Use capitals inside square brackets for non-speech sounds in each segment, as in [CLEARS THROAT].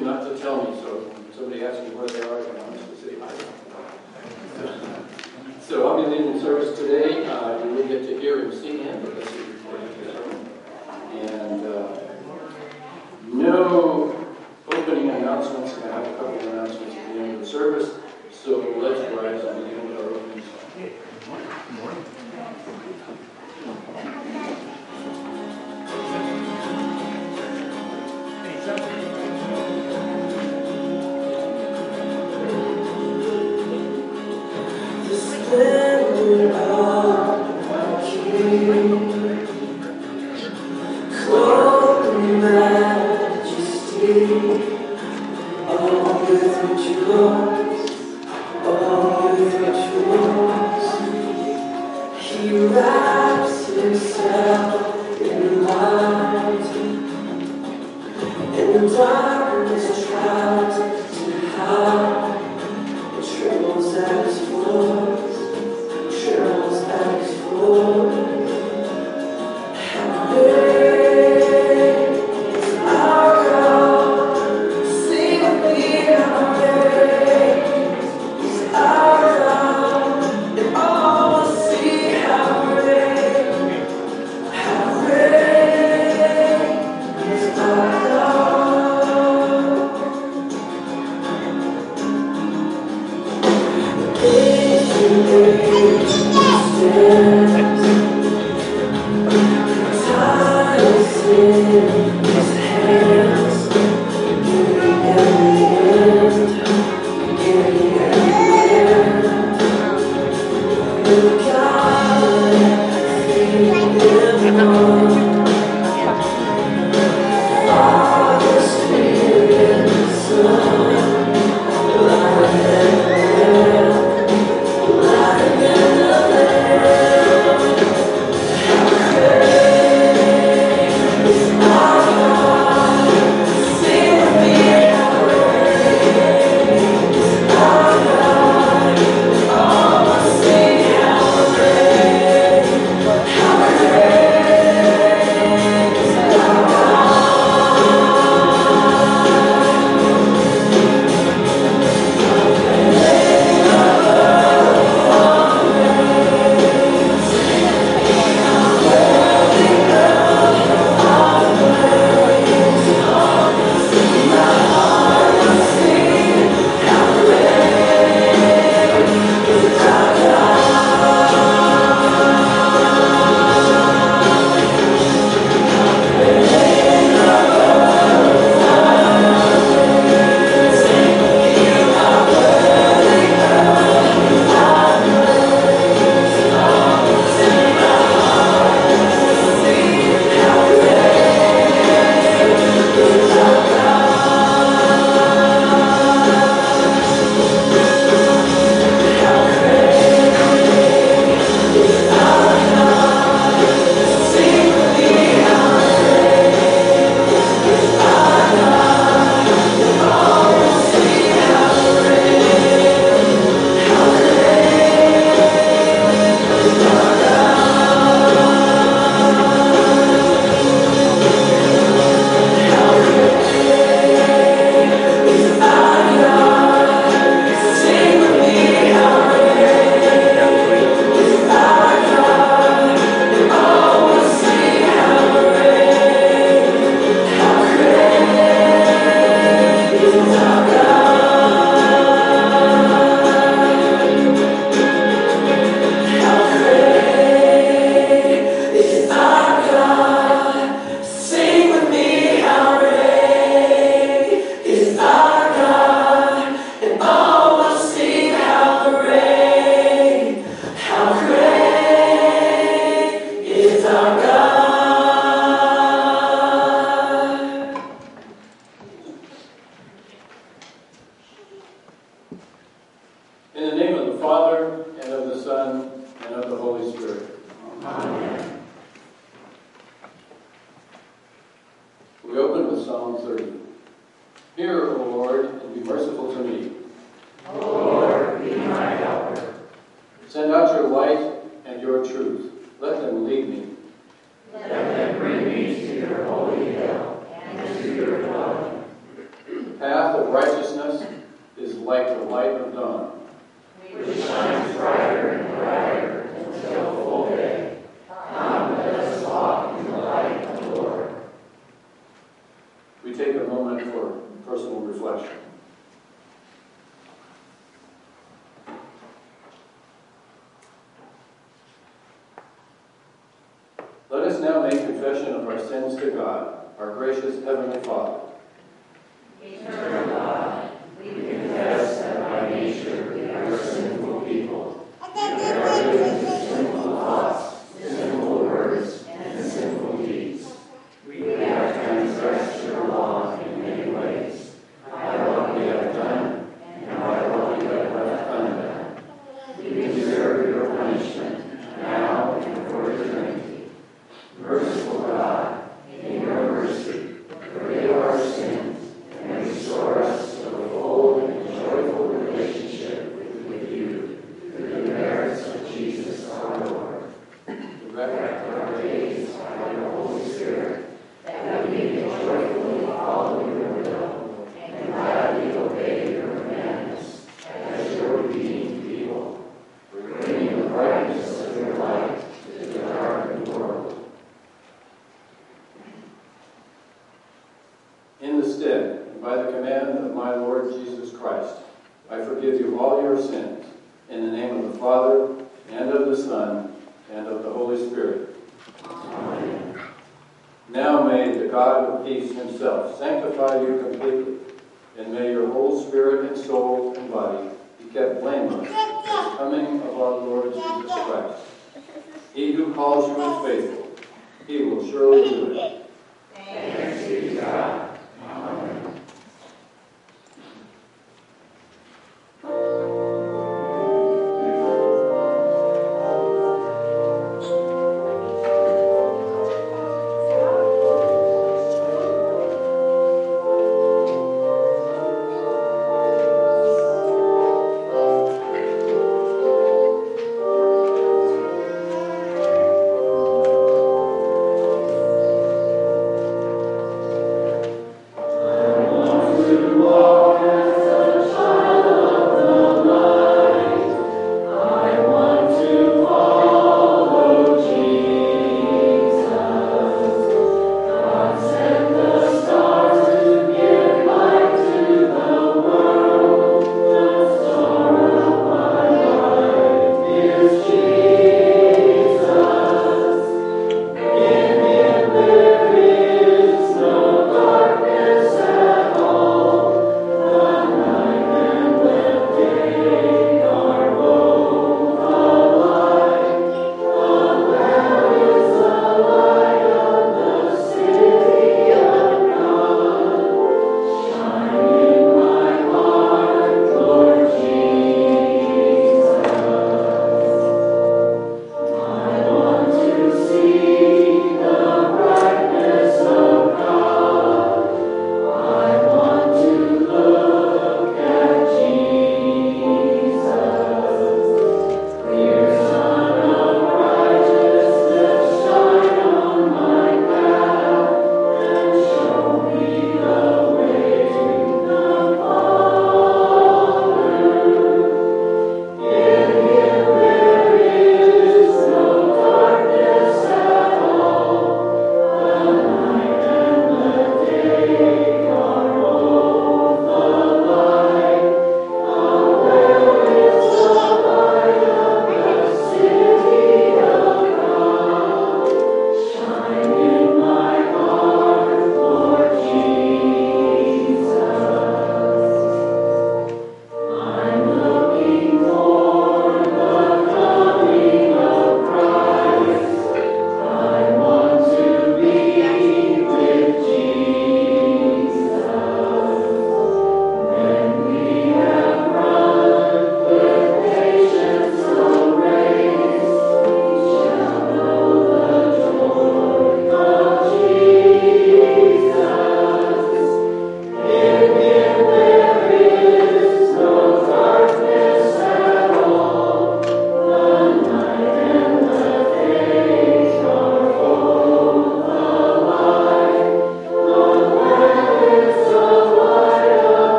you not to tell me, so when somebody asks me where they are, I can honestly say, I don't. So I'll be leading the service today. Uh, you will get to hear and see him because he's recorded his sermon. And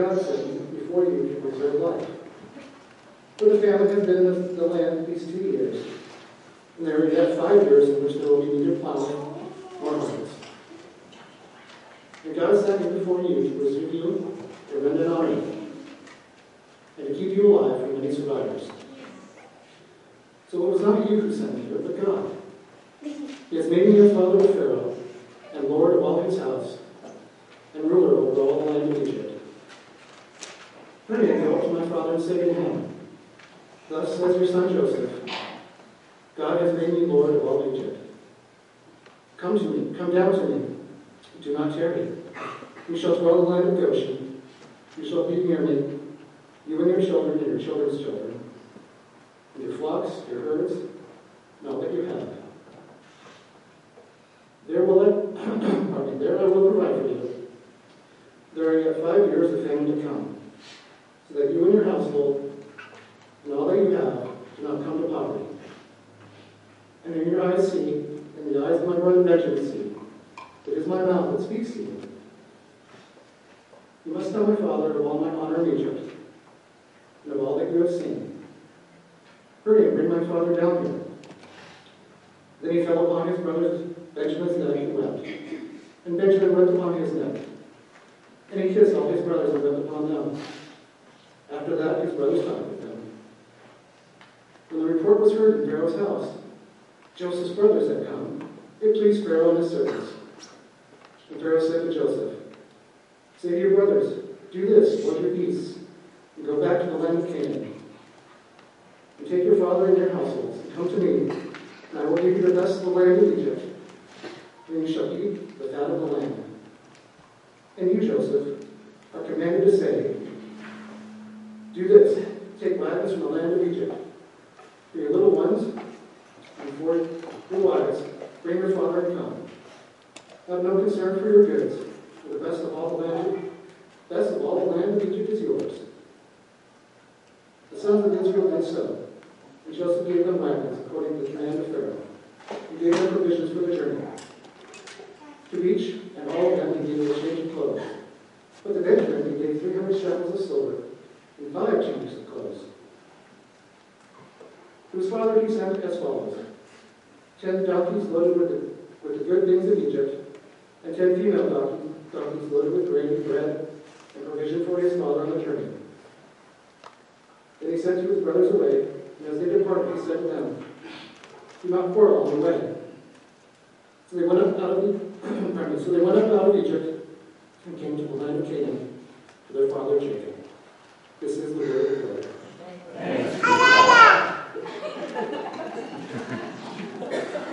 God sent before you to preserve life. For the family had been in the, land these two years, and there are yet five years in which there will be neither plowing nor harvest. And God sent me before you to preserve you, a remnant army, and to keep you alive from many survivors. So it was not you who sent here, but God. He has made me your father of Pharaoh, and Lord of all his house, and ruler over all the land of Egypt. And go to my father and say to him, Thus says your son Joseph, God has made me Lord of all Egypt. Come to me, come down to me, do not tarry. You shall dwell in the land of Goshen. You shall be near me, you and your children and your children's children, and your flocks, your herds, and all that you have. There will I, [CLEARS THROAT] pardon there I will provide for you. There are yet five years of famine to come, so that you and your household and all that you have do not come to poverty. And in your eyes see, in the eyes of my brother Benjamin see, it is my mouth that speaks to you. You must tell my father of all my honor in Egypt, and of all that you have seen. Hurry and bring my father down here. Then he fell upon his brother Benjamin's neck and wept. And Benjamin wept upon his neck. And he kissed all his brothers and wept upon them. After that, his brothers talked with them. When the report was heard in Pharaoh's house, Joseph's brothers had come. It pleased Pharaoh and his servants. And Pharaoh said to Joseph, Say to your brothers, do this, hold your peace, and go back to the land of Canaan. And take your father and your households, and come to me, and I will give you the best of the land of Egypt, and you shall eat the fat of the land. And you, Joseph, are commanded to say, Do this, take wagons from the land of Egypt. For your little ones, and for your wives, bring your father and come. Have no concern for your goods, for the best of all the land, best of all the land of Egypt is yours. The sons of Israel did so, and Joseph gave them wagons according to the command of Pharaoh. He gave them provisions for the journey. To each and all of them he gave a change of clothes. But to Benjamin he gave three hundred shekels of silver and five changes of clothes. To his father he sent as follows. Ten donkeys loaded with the, with the good things of Egypt, and ten female donkeys, donkeys loaded with grain and bread, and provision for his father on the journey. Then he sent his brothers away, and as they departed, he said to them, Do not quarrel on the way. So they went up out of the, [CLEARS THROAT] pardon so they went up out of Egypt and came to the land of Canaan to their father Jacob. This is the word of.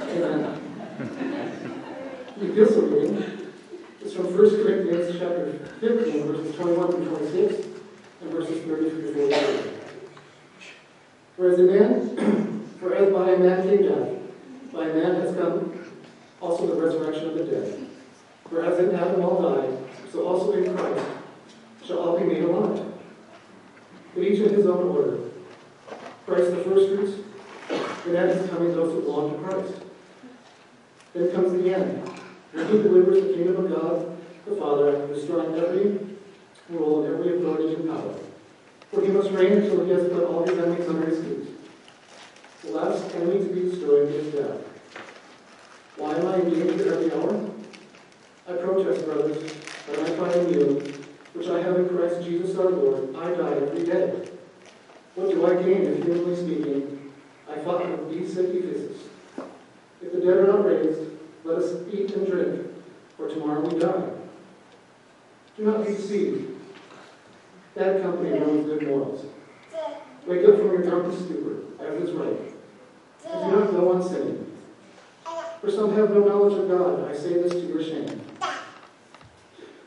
Amen. The reading is from 1 Corinthians chapter 15, verses 21 through 26, and verses 30 through 43. For as a man, [CLEARS THROAT] for as by a man came death, by a man has come also the resurrection of the dead. For as in Adam all died, so also in Christ shall all be made alive. But each in his own order. Christ the first fruits, and at his coming those who belong to Christ. Then comes the end, when he delivers the kingdom of God the Father destroying every rule every authority and power. For he must reign until he has put all his enemies under his feet. The last enemy to be destroyed is death. Why am I in danger every hour? I protest, brothers, that I find you, which I have in Christ Jesus our Lord, I die every day. What do I gain if, humanly speaking, I fought with beasts and Ephesus? If the dead are not raised, let us eat and drink, for tomorrow we die. Do not be deceived. Bad company ruins good morals. Wake up from your drunken stupor, as is right. And do not go on sinning. For some have no knowledge of God. I say this to your shame.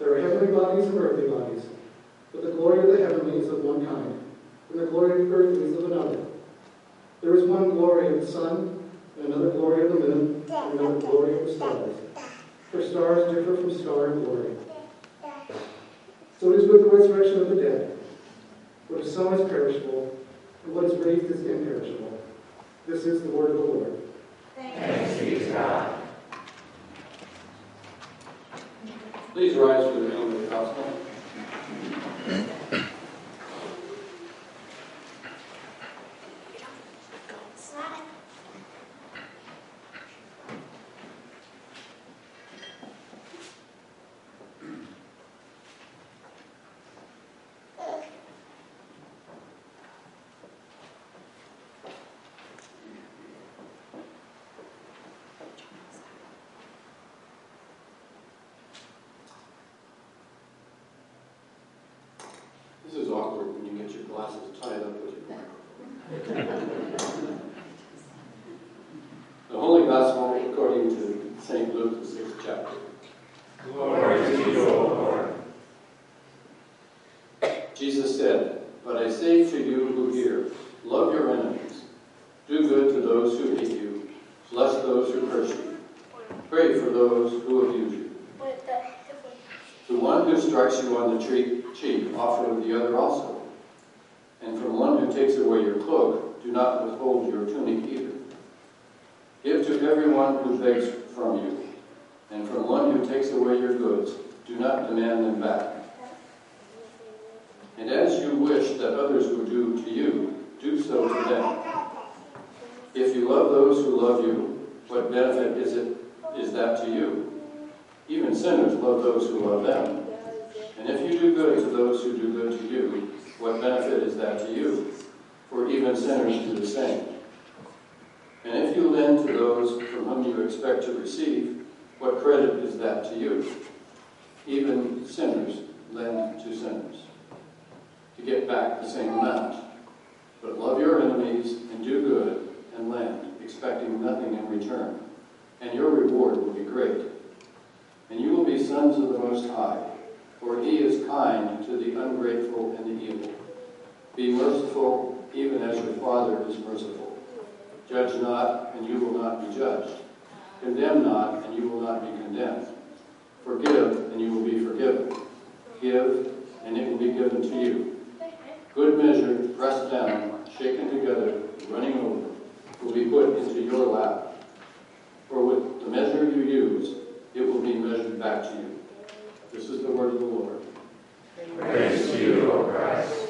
There are heavenly bodies and earthly bodies, but the glory of the heavenly is of one kind, and the glory of the earthly is of another. There is one glory of the sun, and another glory of the moon, and another glory of the stars. For stars differ from star in glory. So it is with the resurrection of the dead. What is sown is perishable, and what is raised is imperishable. This is the word of the Lord. Thanks be to God. Please rise for the reading of the gospel. Awkward when you get your glasses tied up with your [LAUGHS] microphone. The Holy Gospel according to St. Luke, the sixth chapter. Glory to you, O Lord. Jesus said, But I say to you who hear, love your enemies, do good to those who hate you, bless those who curse you, pray for those who abuse you. The one who strikes you on the tre- cheek, offer the other also. And from one who takes away your cloak, do not withhold your tunic either. Give to everyone who begs from you, and from one who takes away your goods, do not demand them back. And as you wish that others would do to you, do so to them. If you love those who love you, what benefit is it is that to you? Even sinners love those who love them. And if you do good to those who do good to you, what benefit is that to you? For even sinners do the same. And if you lend to those from whom you expect to receive, what credit is that to you? Even sinners lend to sinners to get back the same amount. But love your enemies and do good and lend, expecting nothing in return. And your reward will be great. And you will be sons of the Most High, for he is kind to the ungrateful and the evil. Be merciful, even as your Father is merciful. Judge not, and you will not be judged. Condemn not, and you will not be condemned. Forgive, and you will be forgiven. Give, and it will be given to you. Good measure, pressed down, shaken together, running over, will be put into your lap. For with the measure you use, it will be measured back to you. This is the word of the Lord. Praise to you, O Christ.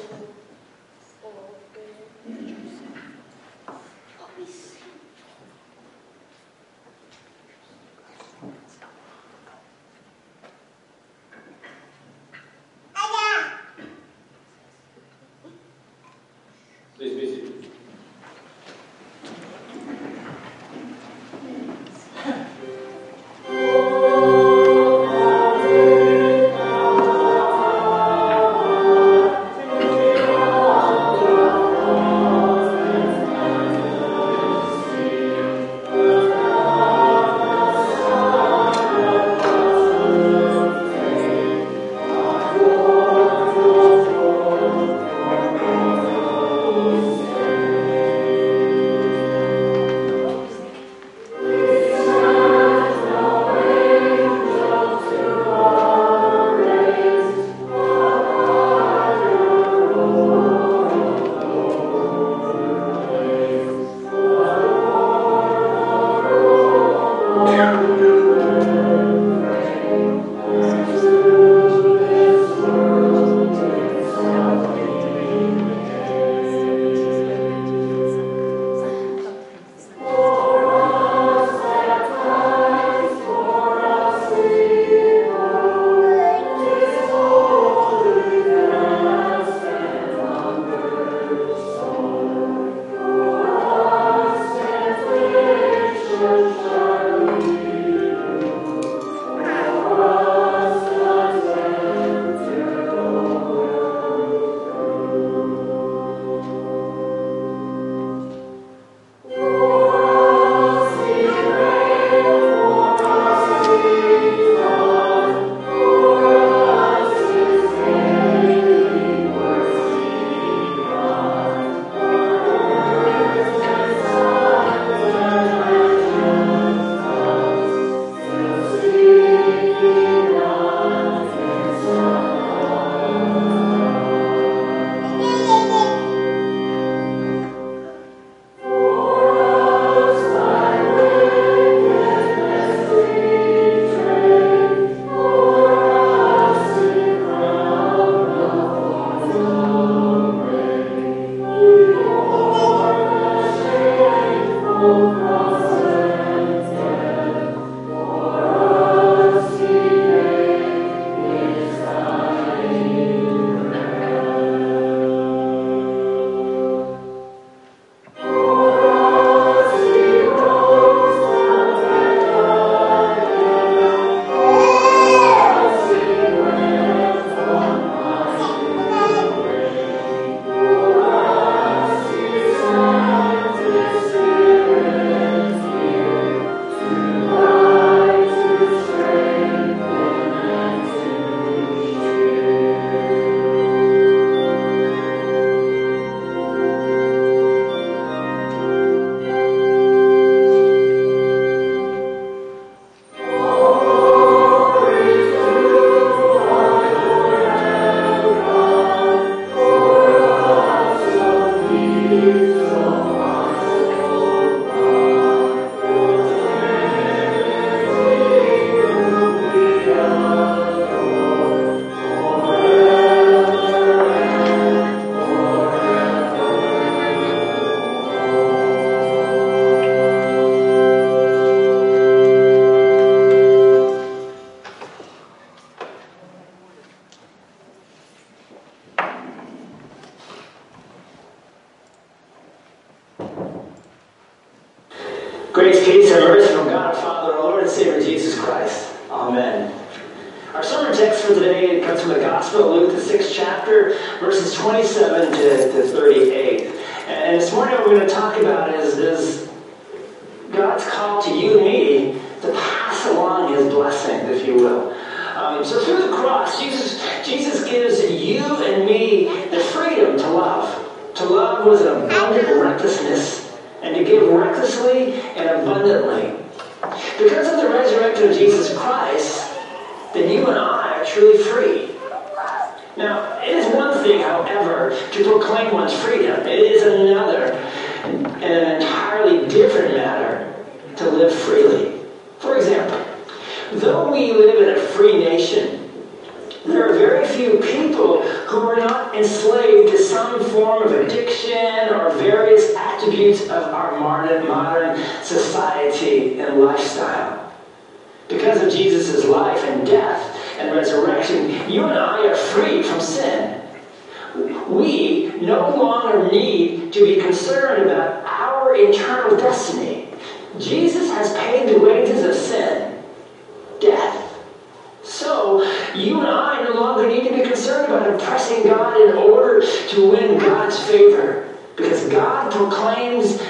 In order to win God's favor. Because God proclaims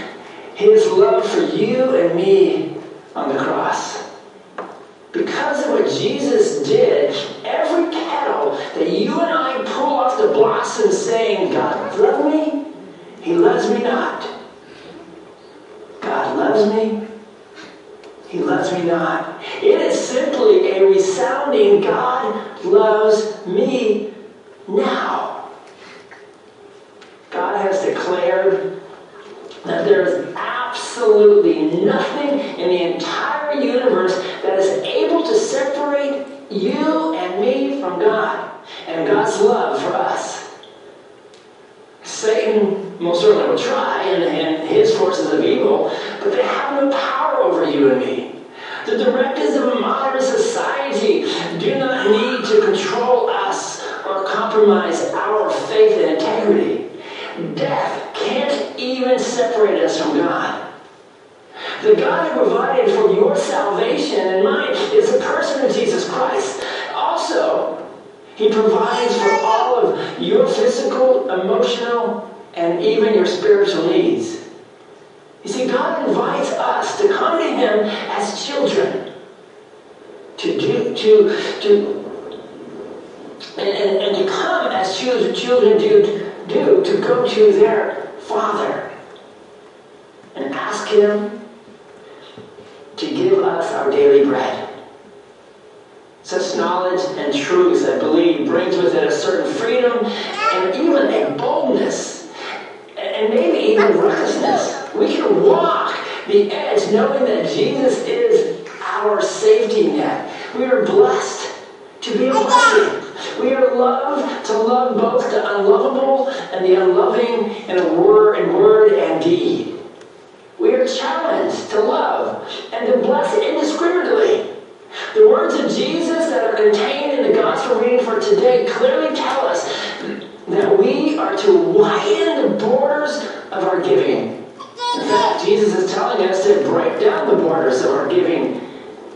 His love for you and me on the cross. Because of what Jesus did, every petal that you and I pull off the blossom saying, God loves me, He loves me not. God loves me, He loves me not. It is simply a resounding God loves me now. God has declared that there is absolutely nothing in the entire universe that is able to separate you and me from God and God's love for us. Satan most certainly will try, and, and his forces of evil, but they have no power over you and me. The directives of a modern society do not need to control us or compromise our faith and integrity. Death can't even separate us from God. The God who provided for your salvation and mine is the person of Jesus Christ. Also, He provides for all of your physical, emotional, and even your spiritual needs. You see, God invites us to come to Him as children, to do, to, to, and, and, and to come as children, children do, do, to go to their Father and ask Him to give us our daily bread. Such knowledge and truth, I believe, brings with it a certain freedom and even a boldness, and maybe even recklessness. We can walk the edge knowing that Jesus is our safety net. We are blessed to be a blessing. We are loved to love both the unlovable and the unloving in a word and word and deed. We are challenged to love and to bless indiscriminately. The words of Jesus that are contained in the gospel reading for today clearly tell us that we are to widen the borders of our giving. In fact, Jesus is telling us to break down the borders of our giving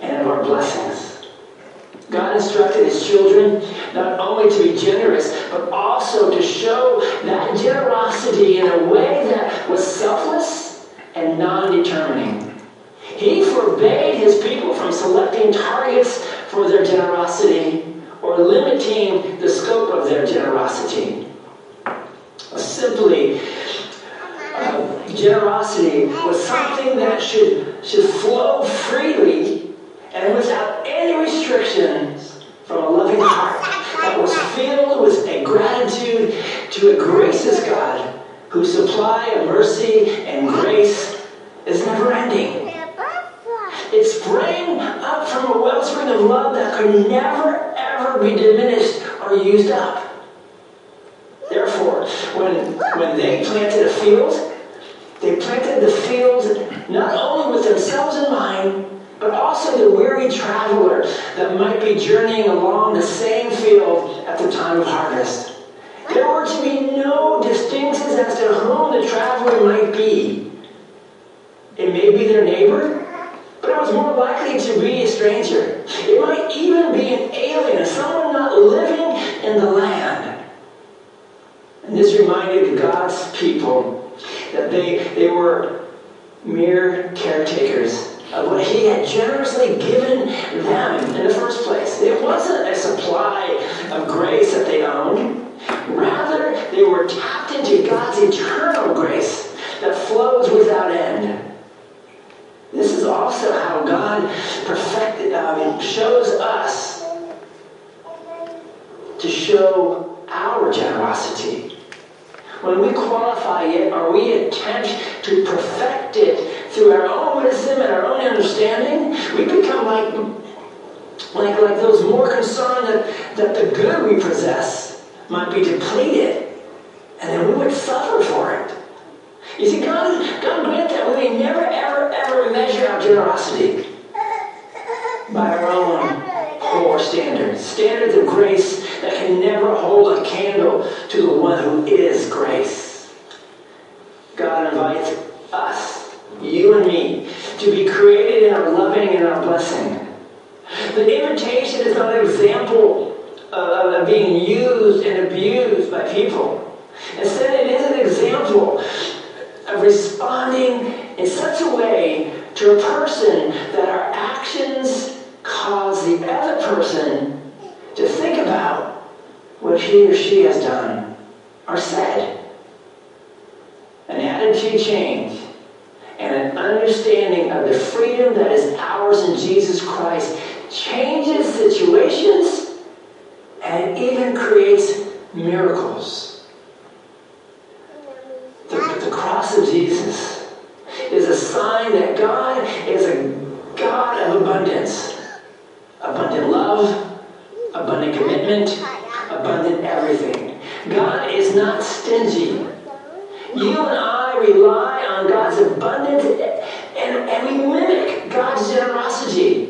and of our blessings. God instructed his children not only to be generous, but also to show that generosity in a way that was selfless and non determining. He forbade his people from selecting targets for their generosity or limiting the scope of their generosity. Simply, uh, generosity was something that should, should flow freely and without any restrictions from a loving heart that was filled with a gratitude to a gracious God whose supply of mercy and grace is never ending. It sprang up from a wellspring of love that could never, ever be diminished or used up. Therefore, when, when they planted a field, they planted the field not only with themselves in mind, but also the weary traveler that might be journeying along the same field at the time of harvest. There were to be no distinctions as to whom the traveler might be. It may be their neighbor, but it was more likely to be a stranger. It might even be an alien, someone not living in the land. And this reminded God's people that they, they were mere caretakers uh, of what he had generously given them in the first place. It wasn't a supply of grace that they owned. Rather, they were tapped into God's eternal grace that flows without end. This is also how God perfected, uh, mean, shows us to show our generosity. When we qualify it or we attempt to perfect it through our own wisdom and our own understanding, we become like, like, like those more concerned that, that the good we possess might be depleted. And then we would suffer for it. You see, God, God grant that we never, ever, ever measure our generosity by our own poor standards. Standards of grace that can never hold a candle to the one who is grace. God invites us, you and me, to be created in our loving and our blessing. The invitation is not an example of, being used and abused by people. Instead, it is an example of responding in such a way to a person that our actions cause the other person to think about what he or she has done or said. An attitude change and an understanding of the freedom that is ours in Jesus Christ changes situations and even creates miracles. The, the cross of Jesus is a sign that God is a God of abundance. Abundant love, abundant commitment, abundant everything. God is not stingy. You and I rely on God's abundance and, and we mimic God's generosity.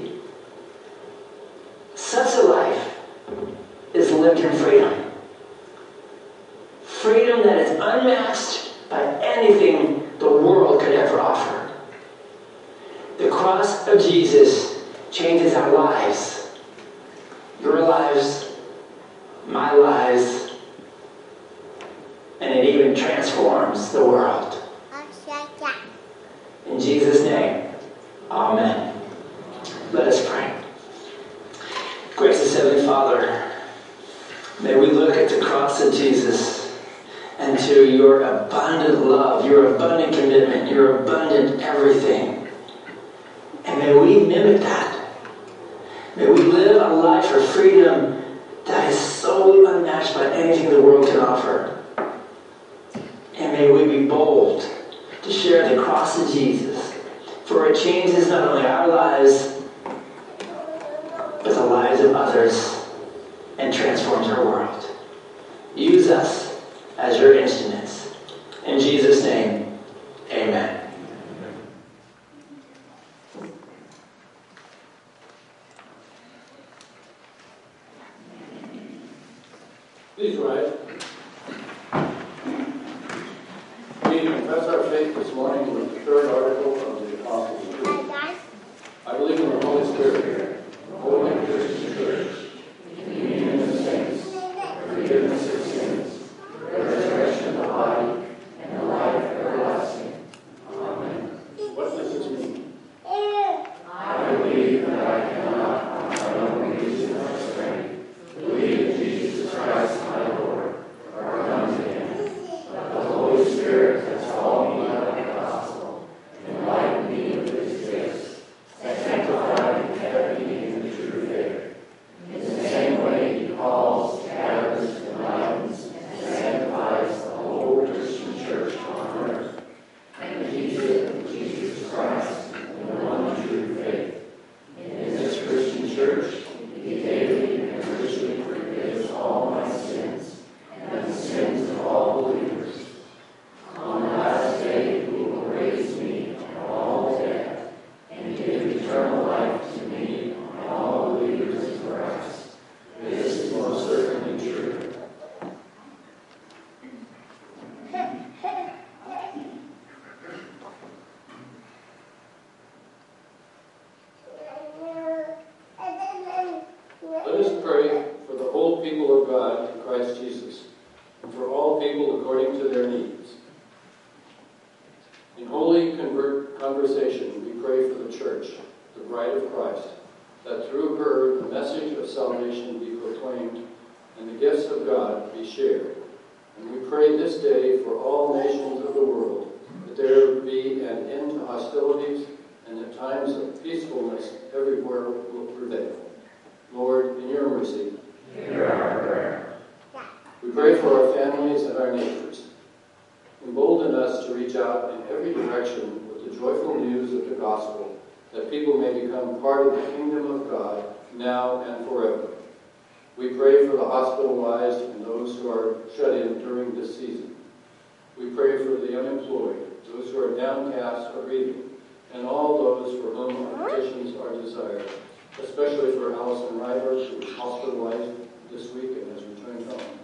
Especially for Allison Ryder, who was hospitalized this week and has returned home.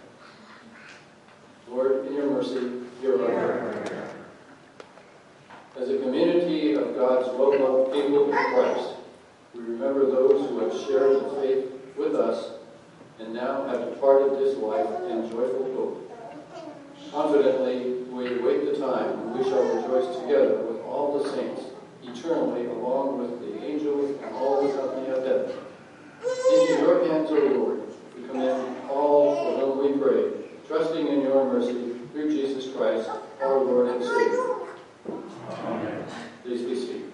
Lord, in your mercy, hear our prayer. As a community of God's well-loved people in Christ, we remember those who have shared the faith with us and now have departed this life in joyful hope. Confidently, we await the time when we shall rejoice together with all the saints, eternally along with the angels and all the company of heaven. Into your hands, O Lord, we commend all for whom we pray, trusting in your mercy through Jesus Christ, our Lord and Savior. Amen. Please be seated.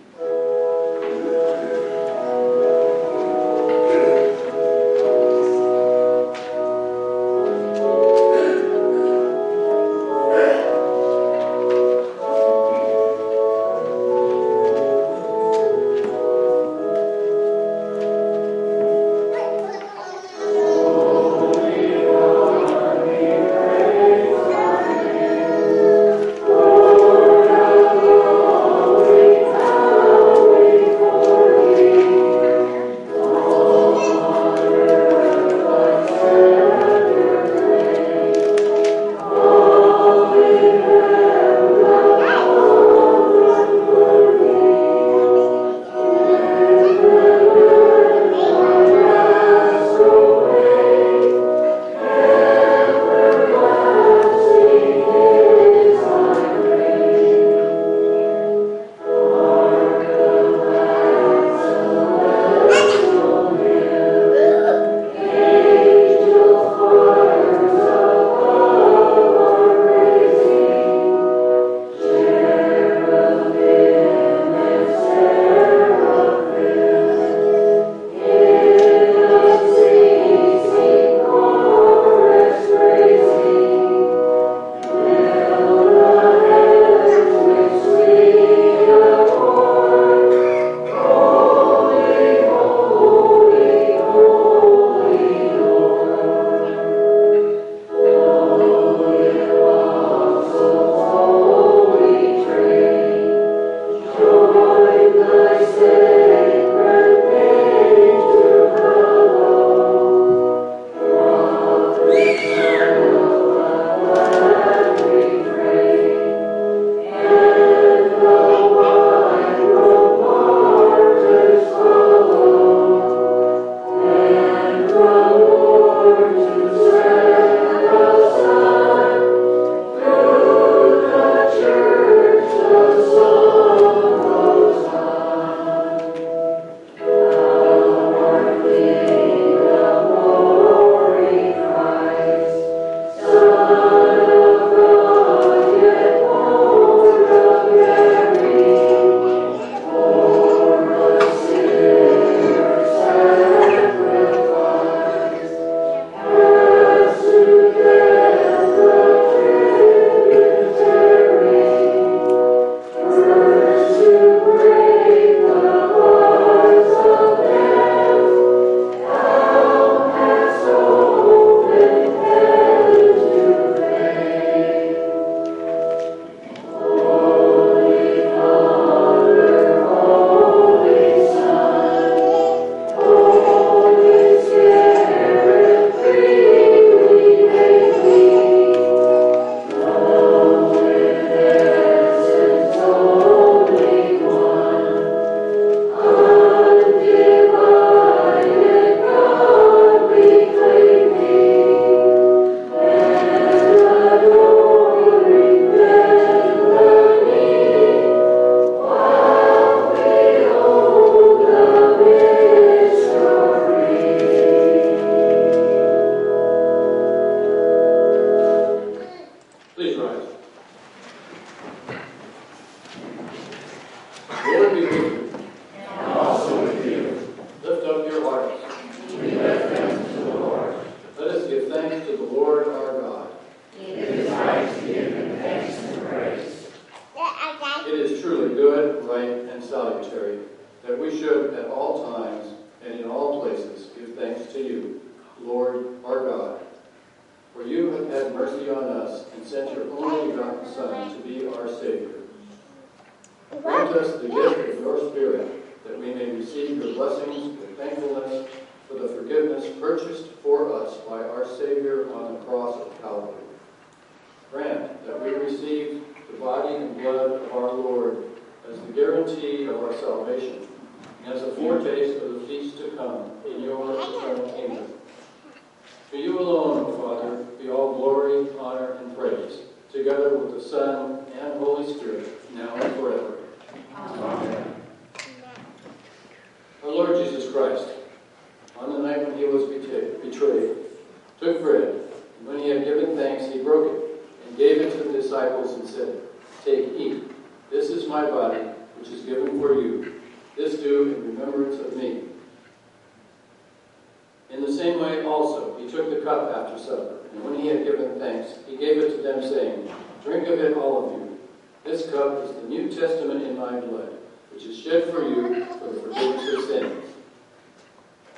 In the same way also he took the cup after supper, and when he had given thanks, he gave it to them, saying, Drink of it, all of you. This cup is the New Testament in my blood, which is shed for you for the forgiveness of sins.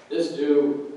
This do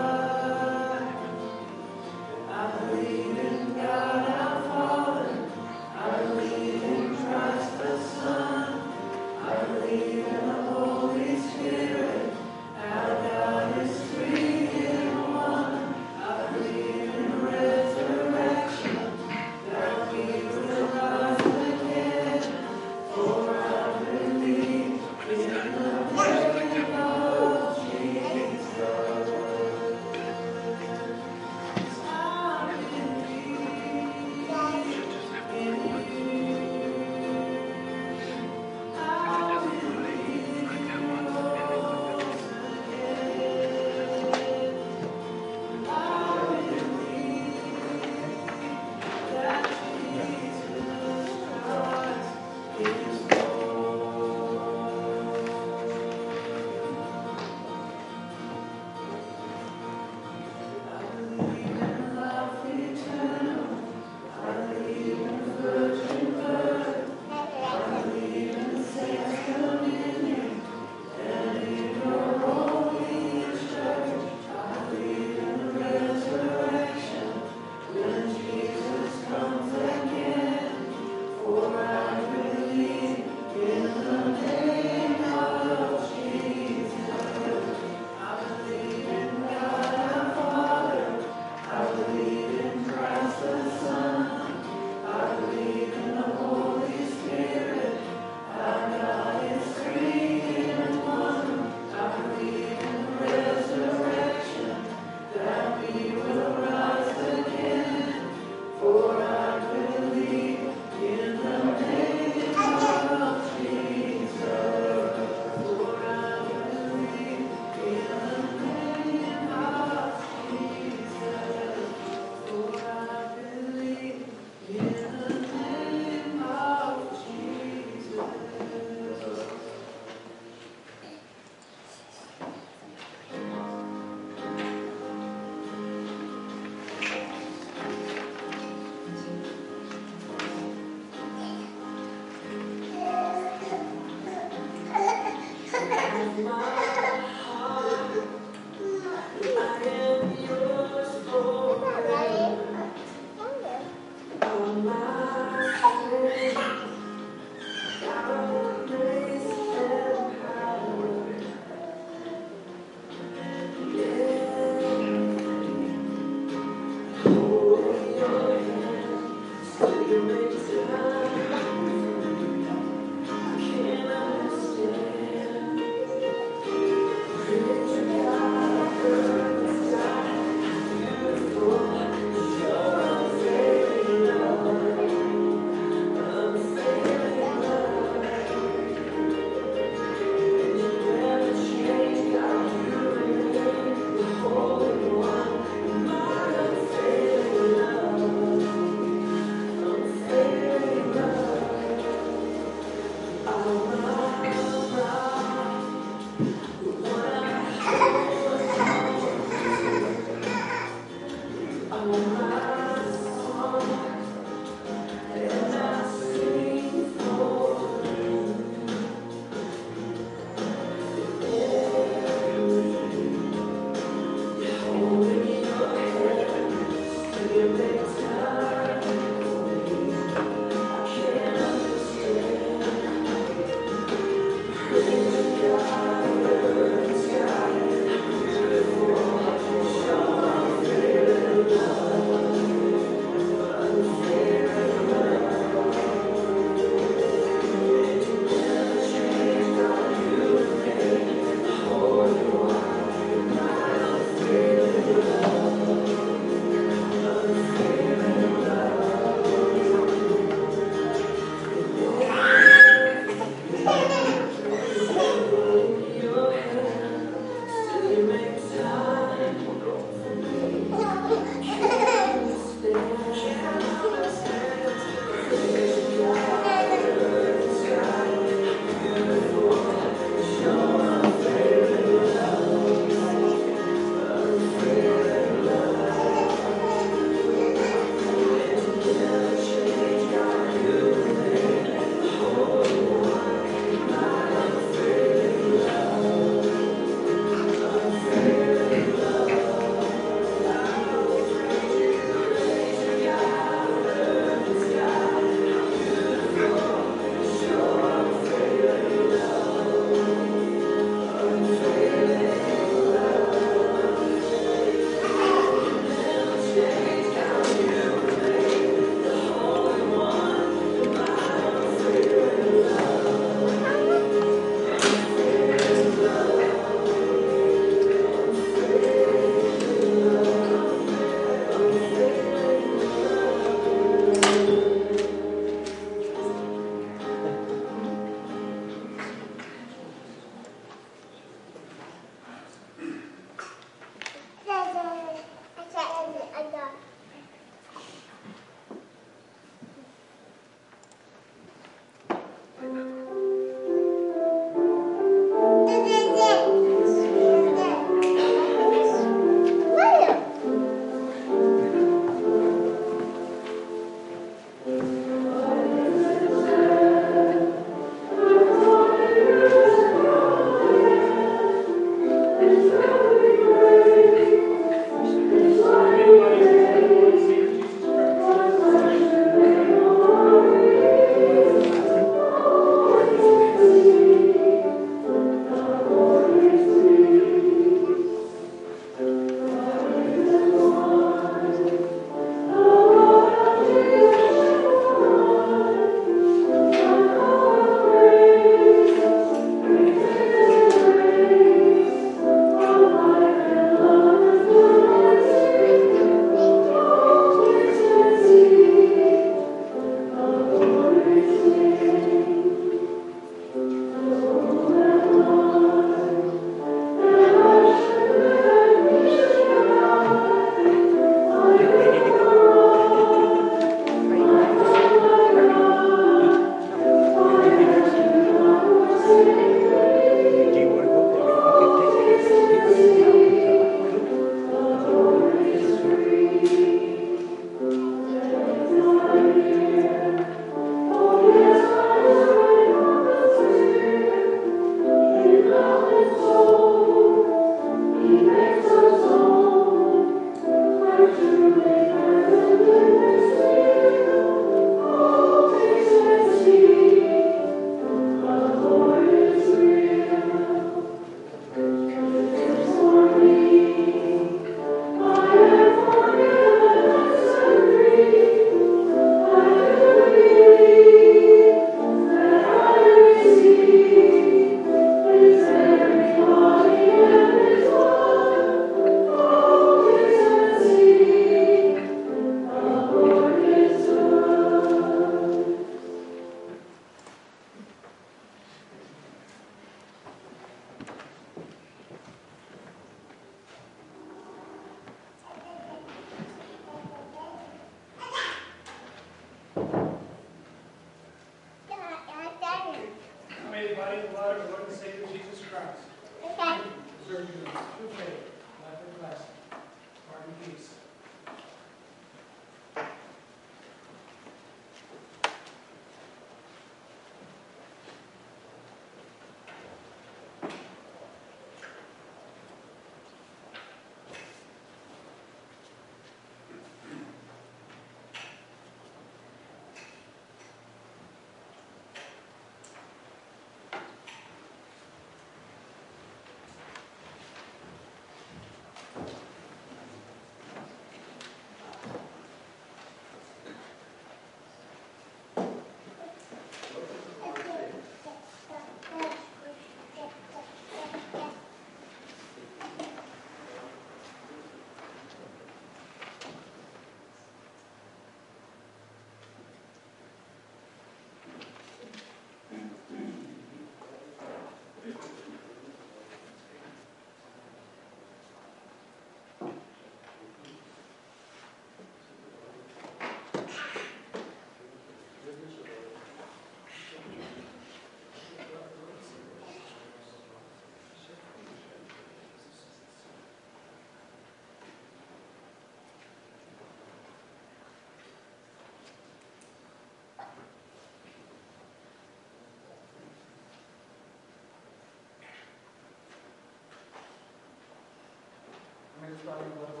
May the